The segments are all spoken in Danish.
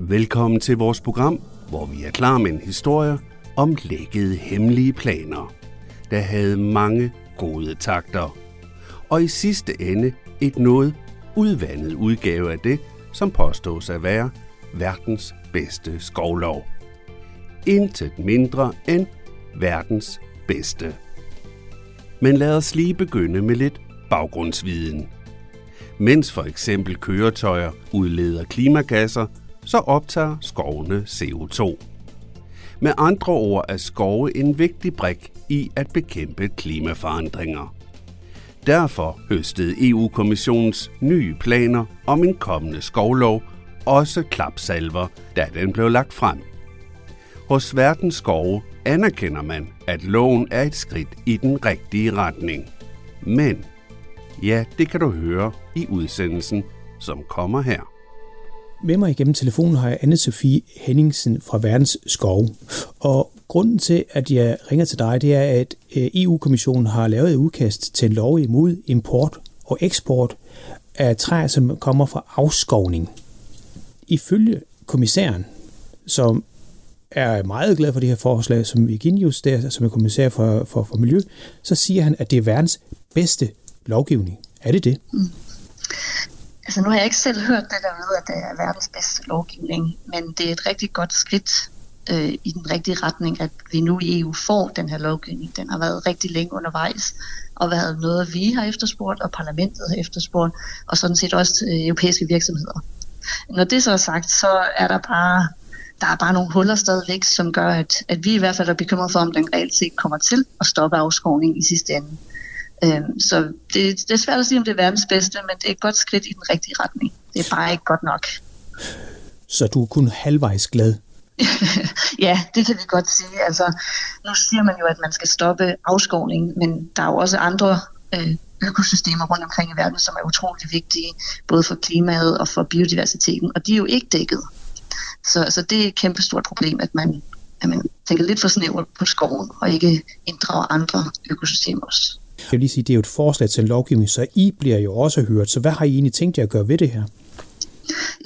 Velkommen til vores program, hvor vi er klar med en historie om lækkede hemmelige planer, der havde mange gode takter. Og i sidste ende et noget udvandet udgave af det, som påstås at være verdens bedste skovlov. Intet mindre end verdens bedste. Men lad os lige begynde med lidt baggrundsviden. Mens for eksempel køretøjer udleder klimagasser, så optager skovene CO2. Med andre ord er skove en vigtig brik i at bekæmpe klimaforandringer. Derfor høstede EU-kommissionens nye planer om en kommende skovlov også klapsalver, da den blev lagt frem. Hos Verdens Skove anerkender man, at loven er et skridt i den rigtige retning. Men, ja, det kan du høre i udsendelsen, som kommer her. Med mig igennem telefonen har jeg Anne-Sophie Henningsen fra Verdens Skov. Og grunden til, at jeg ringer til dig, det er, at øh, EU-kommissionen har lavet et udkast til en lov imod import og eksport af træer, som kommer fra afskovning. Ifølge kommissæren, som er meget glad for det her forslag, som Virginius, der, som er kommissær for, for, for miljø, så siger han, at det er verdens bedste lovgivning. Er det det? Mm. Altså nu har jeg ikke selv hørt det der med, at det er verdens bedste lovgivning, men det er et rigtig godt skridt øh, i den rigtige retning, at vi nu i EU får den her lovgivning. Den har været rigtig længe undervejs, og været noget, vi har efterspurgt, og parlamentet har efterspurgt, og sådan set også øh, europæiske virksomheder. Når det så er sagt, så er der bare der er bare nogle huller stadigvæk, som gør, at, at vi i hvert fald er bekymret for, om den reelt set kommer til at stoppe afskovning i sidste ende. Øhm, så det, det er svært at sige, om det er verdens bedste, men det er et godt skridt i den rigtige retning. Det er bare ikke godt nok. Så du er kun halvvejs glad? ja, det kan vi godt sige. Altså, nu siger man jo, at man skal stoppe afskovning, men der er jo også andre øh, økosystemer rundt omkring i verden, som er utrolig vigtige, både for klimaet og for biodiversiteten, og de er jo ikke dækket. Så, så det er et kæmpe stort problem, at man, at man tænker lidt for snævert på skoven, og ikke inddrager andre økosystemer også. Jeg vil lige sige, det er jo et forslag til en lovgivning, så I bliver jo også hørt. Så hvad har I egentlig tænkt jer at gøre ved det her?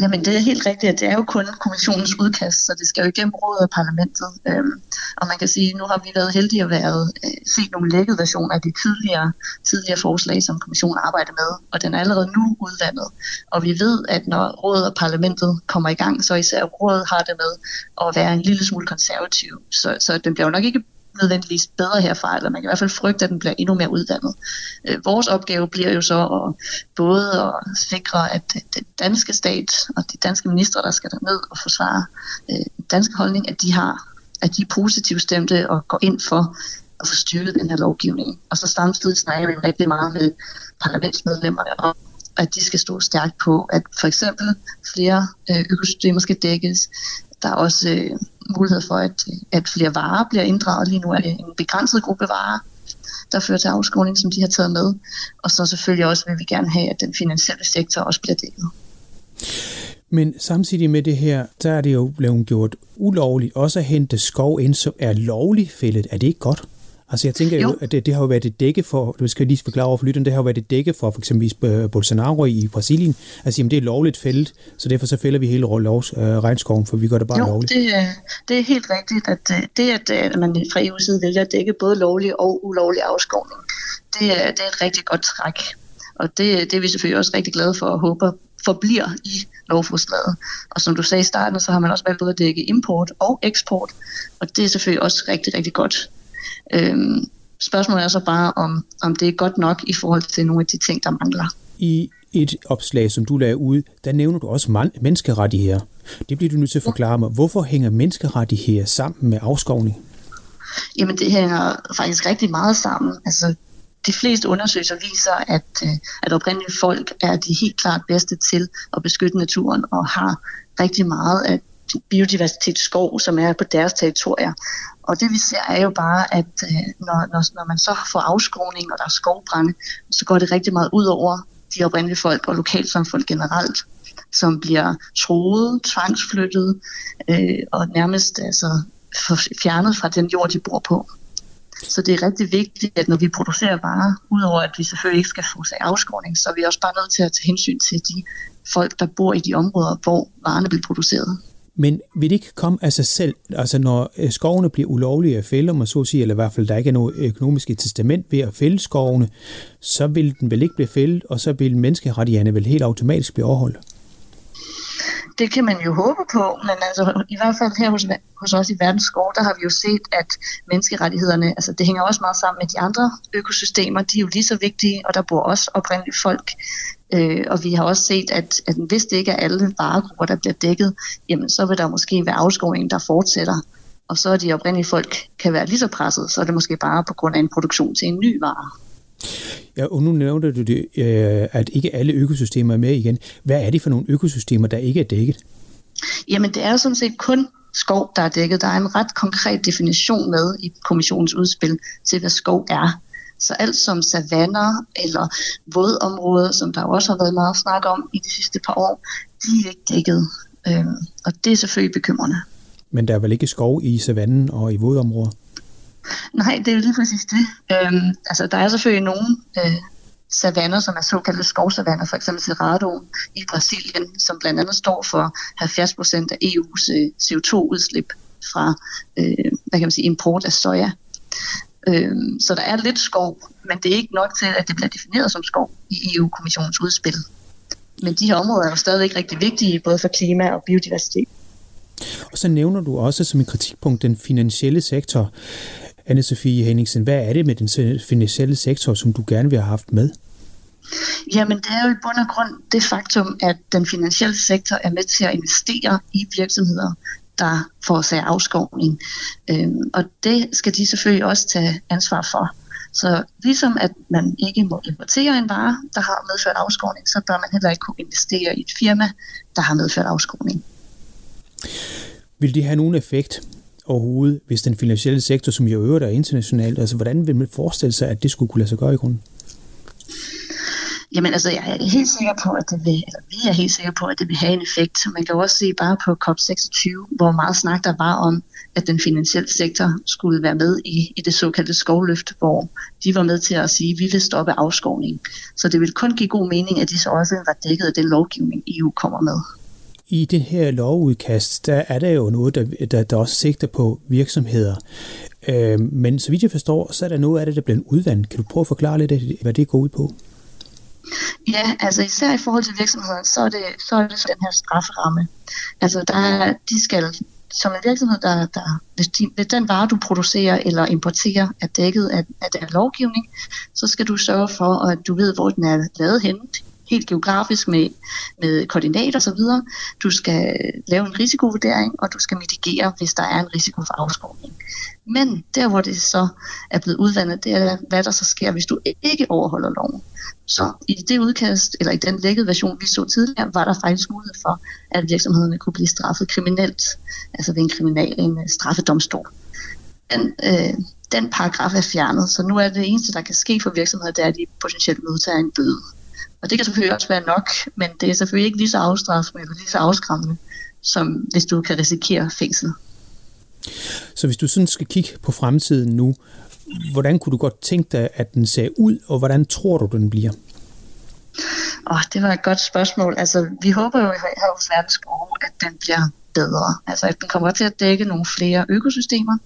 Jamen det er helt rigtigt, at det er jo kun kommissionens udkast, så det skal jo igennem rådet og parlamentet. Øhm, og man kan sige, at nu har vi været heldige at være øh, set nogle lækkede versioner af de tidligere, tidligere forslag, som kommissionen arbejder med, og den er allerede nu udvandet. Og vi ved, at når rådet og parlamentet kommer i gang, så især rådet har det med at være en lille smule konservativ. Så, så den bliver jo nok ikke nødvendigvis bedre herfra, eller man kan i hvert fald frygte, at den bliver endnu mere uddannet. Øh, vores opgave bliver jo så at både at sikre, at den danske stat og de danske ministre, der skal derned og forsvare øh, den danske holdning, at de har at de er positivt stemte og går ind for at få styrket den her lovgivning. Og så samtidig snakker vi rigtig meget med parlamentsmedlemmerne om, at de skal stå stærkt på, at for eksempel flere øh, økosystemer skal dækkes, der er også øh, mulighed for, at, at flere varer bliver inddraget. Lige nu er det en begrænset gruppe varer, der fører til afskoling, som de har taget med. Og så selvfølgelig også vil vi gerne have, at den finansielle sektor også bliver dækket. Men samtidig med det her, der er det jo blevet gjort ulovligt også at hente skov ind, som er lovligt fældet. Er det ikke godt? Altså jeg tænker jo, jo at det, det har jo været et dække for, du skal lige forklare over for lytteren, det har jo været et dække for for eksempel Bolsonaro i Brasilien. Altså jamen, det er lovligt fældet, så derfor så fælder vi hele lovs, øh, regnskoven, for vi gør det bare jo, lovligt. Det, det er helt rigtigt, at øh, det, at, øh, at man fra EU's side vælger at dække både lovlig og ulovlig afskovning, det, er, det er et rigtig godt træk. Og det, det er vi selvfølgelig også rigtig glade for og håber forbliver i lovforslaget. Og som du sagde i starten, så har man også valgt både at dække import og eksport, og det er selvfølgelig også rigtig, rigtig godt. Øhm, spørgsmålet er så bare, om, om det er godt nok i forhold til nogle af de ting, der mangler. I et opslag, som du lagde ud, der nævner du også man- menneskerettigheder. Det bliver du nødt til at forklare mig. Hvorfor hænger menneskerettigheder sammen med afskovning? Jamen, det hænger faktisk rigtig meget sammen. Altså, de fleste undersøgelser viser, at, øh, at oprindelige folk er de helt klart bedste til at beskytte naturen og har rigtig meget af biodiversitetsskov, som er på deres territorier. Og det vi ser er jo bare, at øh, når, når, når man så får afskovning og der er skovbrænde, så går det rigtig meget ud over de oprindelige folk og lokalsamfund generelt, som bliver troet, tvangsflyttet øh, og nærmest altså, fjernet fra den jord, de bor på. Så det er rigtig vigtigt, at når vi producerer varer, udover at vi selvfølgelig ikke skal få sig afskovning, så er vi også bare nødt til at tage hensyn til de folk, der bor i de områder, hvor varerne bliver produceret. Men vil det ikke komme af sig selv, altså når øh, skovene bliver ulovlige at fælde, om man så at sige, eller i hvert fald der ikke er noget økonomisk testament ved at fælde skovene, så vil den vel ikke blive fældet, og så vil menneskerettighederne vel helt automatisk blive overholdt? Det kan man jo håbe på, men altså, i hvert fald her hos, hos os i Verdens Skov, der har vi jo set, at menneskerettighederne, altså det hænger også meget sammen med de andre økosystemer, de er jo lige så vigtige, og der bor også oprindelige folk. Øh, og vi har også set, at, at hvis det ikke er alle varegrupper, der bliver dækket, jamen så vil der måske være afskovning, der fortsætter. Og så er de oprindelige folk kan være lige så presset, så er det måske bare på grund af en produktion til en ny vare. Ja, og nu nævnte du det, øh, at ikke alle økosystemer er med igen. Hvad er det for nogle økosystemer, der ikke er dækket? Jamen, det er jo sådan set kun skov, der er dækket. Der er en ret konkret definition med i kommissionens udspil til, hvad skov er. Så alt som savanner eller vådområder, som der også har været meget snak om i de sidste par år, de er ikke dækket. Øhm, og det er selvfølgelig bekymrende. Men der er vel ikke skov i savannen og i vådområder? Nej, det er jo lige præcis det. Øhm, altså, der er selvfølgelig nogle øh, savanner, som er såkaldte skovsavanner, for eksempel Cerrado i Brasilien, som blandt andet står for 70 procent af EU's øh, CO2-udslip fra øh, hvad kan man sige, import af soja. Øhm, så der er lidt skov, men det er ikke nok til, at det bliver defineret som skov i EU-kommissionens udspil. Men de her områder er jo stadigvæk rigtig vigtige, både for klima og biodiversitet. Og så nævner du også som et kritikpunkt den finansielle sektor. Anne-Sophie Henningsen, hvad er det med den finansielle sektor, som du gerne vil have haft med? Jamen det er jo i bund og grund det faktum, at den finansielle sektor er med til at investere i virksomheder, der forårsager afskovning. Øhm, og det skal de selvfølgelig også tage ansvar for. Så ligesom at man ikke må importere en vare, der har medført afskovning, så bør man heller ikke kunne investere i et firma, der har medført afskovning. Vil det have nogen effekt overhovedet, hvis den finansielle sektor, som jo øvrigt er internationalt, altså hvordan vil man forestille sig, at det skulle kunne lade sig gøre i grunden? Jamen altså, jeg er helt sikker på, at det vil, eller vi er helt sikre på, at det vil have en effekt. Man kan også se bare på COP26, hvor meget snak der var om, at den finansielle sektor skulle være med i, i det såkaldte skovløft, hvor de var med til at sige, at vi vil stoppe afskovning. Så det vil kun give god mening, at de så også var dækket af den lovgivning, EU kommer med. I det her lovudkast, der er der jo noget, der, der, der også sigter på virksomheder. Øh, men så vidt jeg forstår, så er der noget af det, der bliver udvandet. Kan du prøve at forklare lidt, hvad det går ud på? Ja, altså især i forhold til virksomheder, så er det, så er det den her strafferamme. Altså der, de skal som en virksomhed, der, der hvis, de, hvis den vare, du producerer eller importerer, er dækket af, af den lovgivning, så skal du sørge for, at du ved, hvor den er lavet henne helt geografisk med, med koordinater osv. Du skal lave en risikovurdering, og du skal mitigere, hvis der er en risiko for afskovning. Men der, hvor det så er blevet udvandet, det er, hvad der så sker, hvis du ikke overholder loven. Så i det udkast, eller i den lækkede version, vi så tidligere, var der faktisk mulighed for, at virksomhederne kunne blive straffet kriminelt, altså ved en kriminal en øh, straffedomstol. Den, øh, den paragraf er fjernet, så nu er det eneste, der kan ske for virksomheder, det er, at de potentielt modtager en bøde. Og det kan selvfølgelig også være nok, men det er selvfølgelig ikke lige så afstraffende eller lige så afskræmmende, som hvis du kan risikere fængsel. Så hvis du sådan skal kigge på fremtiden nu, hvordan kunne du godt tænke dig, at den ser ud, og hvordan tror du, den bliver? Oh, det var et godt spørgsmål. Altså, vi håber jo her hos Verdensskov, at den bliver bedre. Altså, at den kommer til at dække nogle flere økosystemer.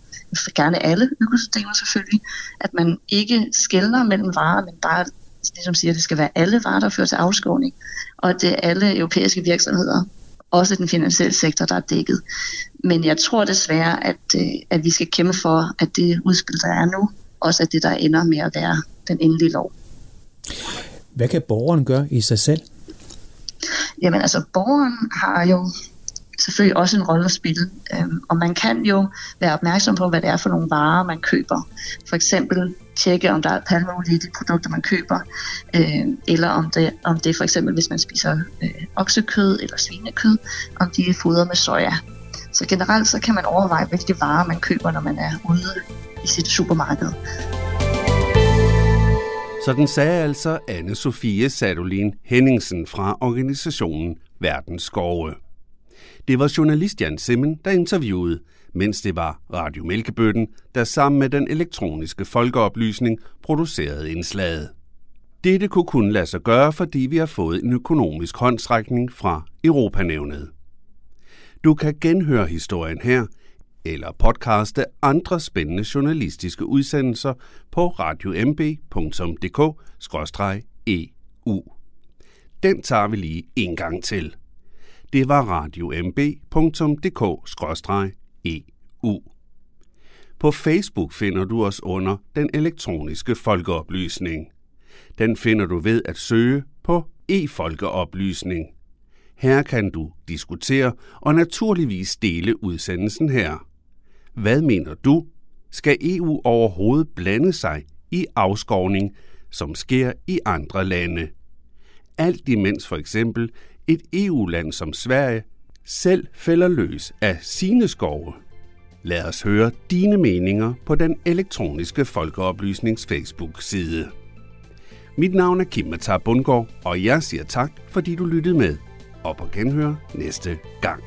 Gerne alle økosystemer selvfølgelig. At man ikke skældner mellem varer, men bare ligesom siger, at det skal være alle varer, der fører til afskovning, og at det er alle europæiske virksomheder, også den finansielle sektor, der er dækket. Men jeg tror desværre, at, øh, at vi skal kæmpe for, at det udspil, der er nu, også er det, der ender med at være den endelige lov. Hvad kan borgeren gøre i sig selv? Jamen altså, borgeren har jo selvfølgelig også en rolle at spille. Øhm, og man kan jo være opmærksom på, hvad det er for nogle varer, man køber. For eksempel tjekke, om der er palmeolie i de produkter, man køber, øh, eller om det, om det er for eksempel, hvis man spiser øh, oksekød eller svinekød, om de er fodret med soja. Så generelt så kan man overveje, hvilke varer man køber, når man er ude i sit supermarked. Sådan sagde altså Anne-Sophie Sadolin Henningsen fra organisationen Verdens Skove. Det var journalist Jan Simmen, der interviewede, mens det var Radio Mælkebøtten, der sammen med den elektroniske folkeoplysning producerede indslaget. Dette kunne kun lade sig gøre, fordi vi har fået en økonomisk håndstrækning fra Europanævnet. Du kan genhøre historien her, eller podcaste andre spændende journalistiske udsendelser på radiomb.dk-eu. E den tager vi lige en gang til. Det var radiomb.dk-eu. På Facebook finder du os under den elektroniske folkeoplysning. Den finder du ved at søge på e-folkeoplysning. Her kan du diskutere og naturligvis dele udsendelsen her. Hvad mener du? Skal EU overhovedet blande sig i afskovning, som sker i andre lande? Alt imens for eksempel et EU-land som Sverige selv fælder løs af sine skove. Lad os høre dine meninger på den elektroniske folkeoplysnings Facebook-side. Mit navn er Kim Matar Bundgaard, og jeg siger tak, fordi du lyttede med. Og på genhør næste gang.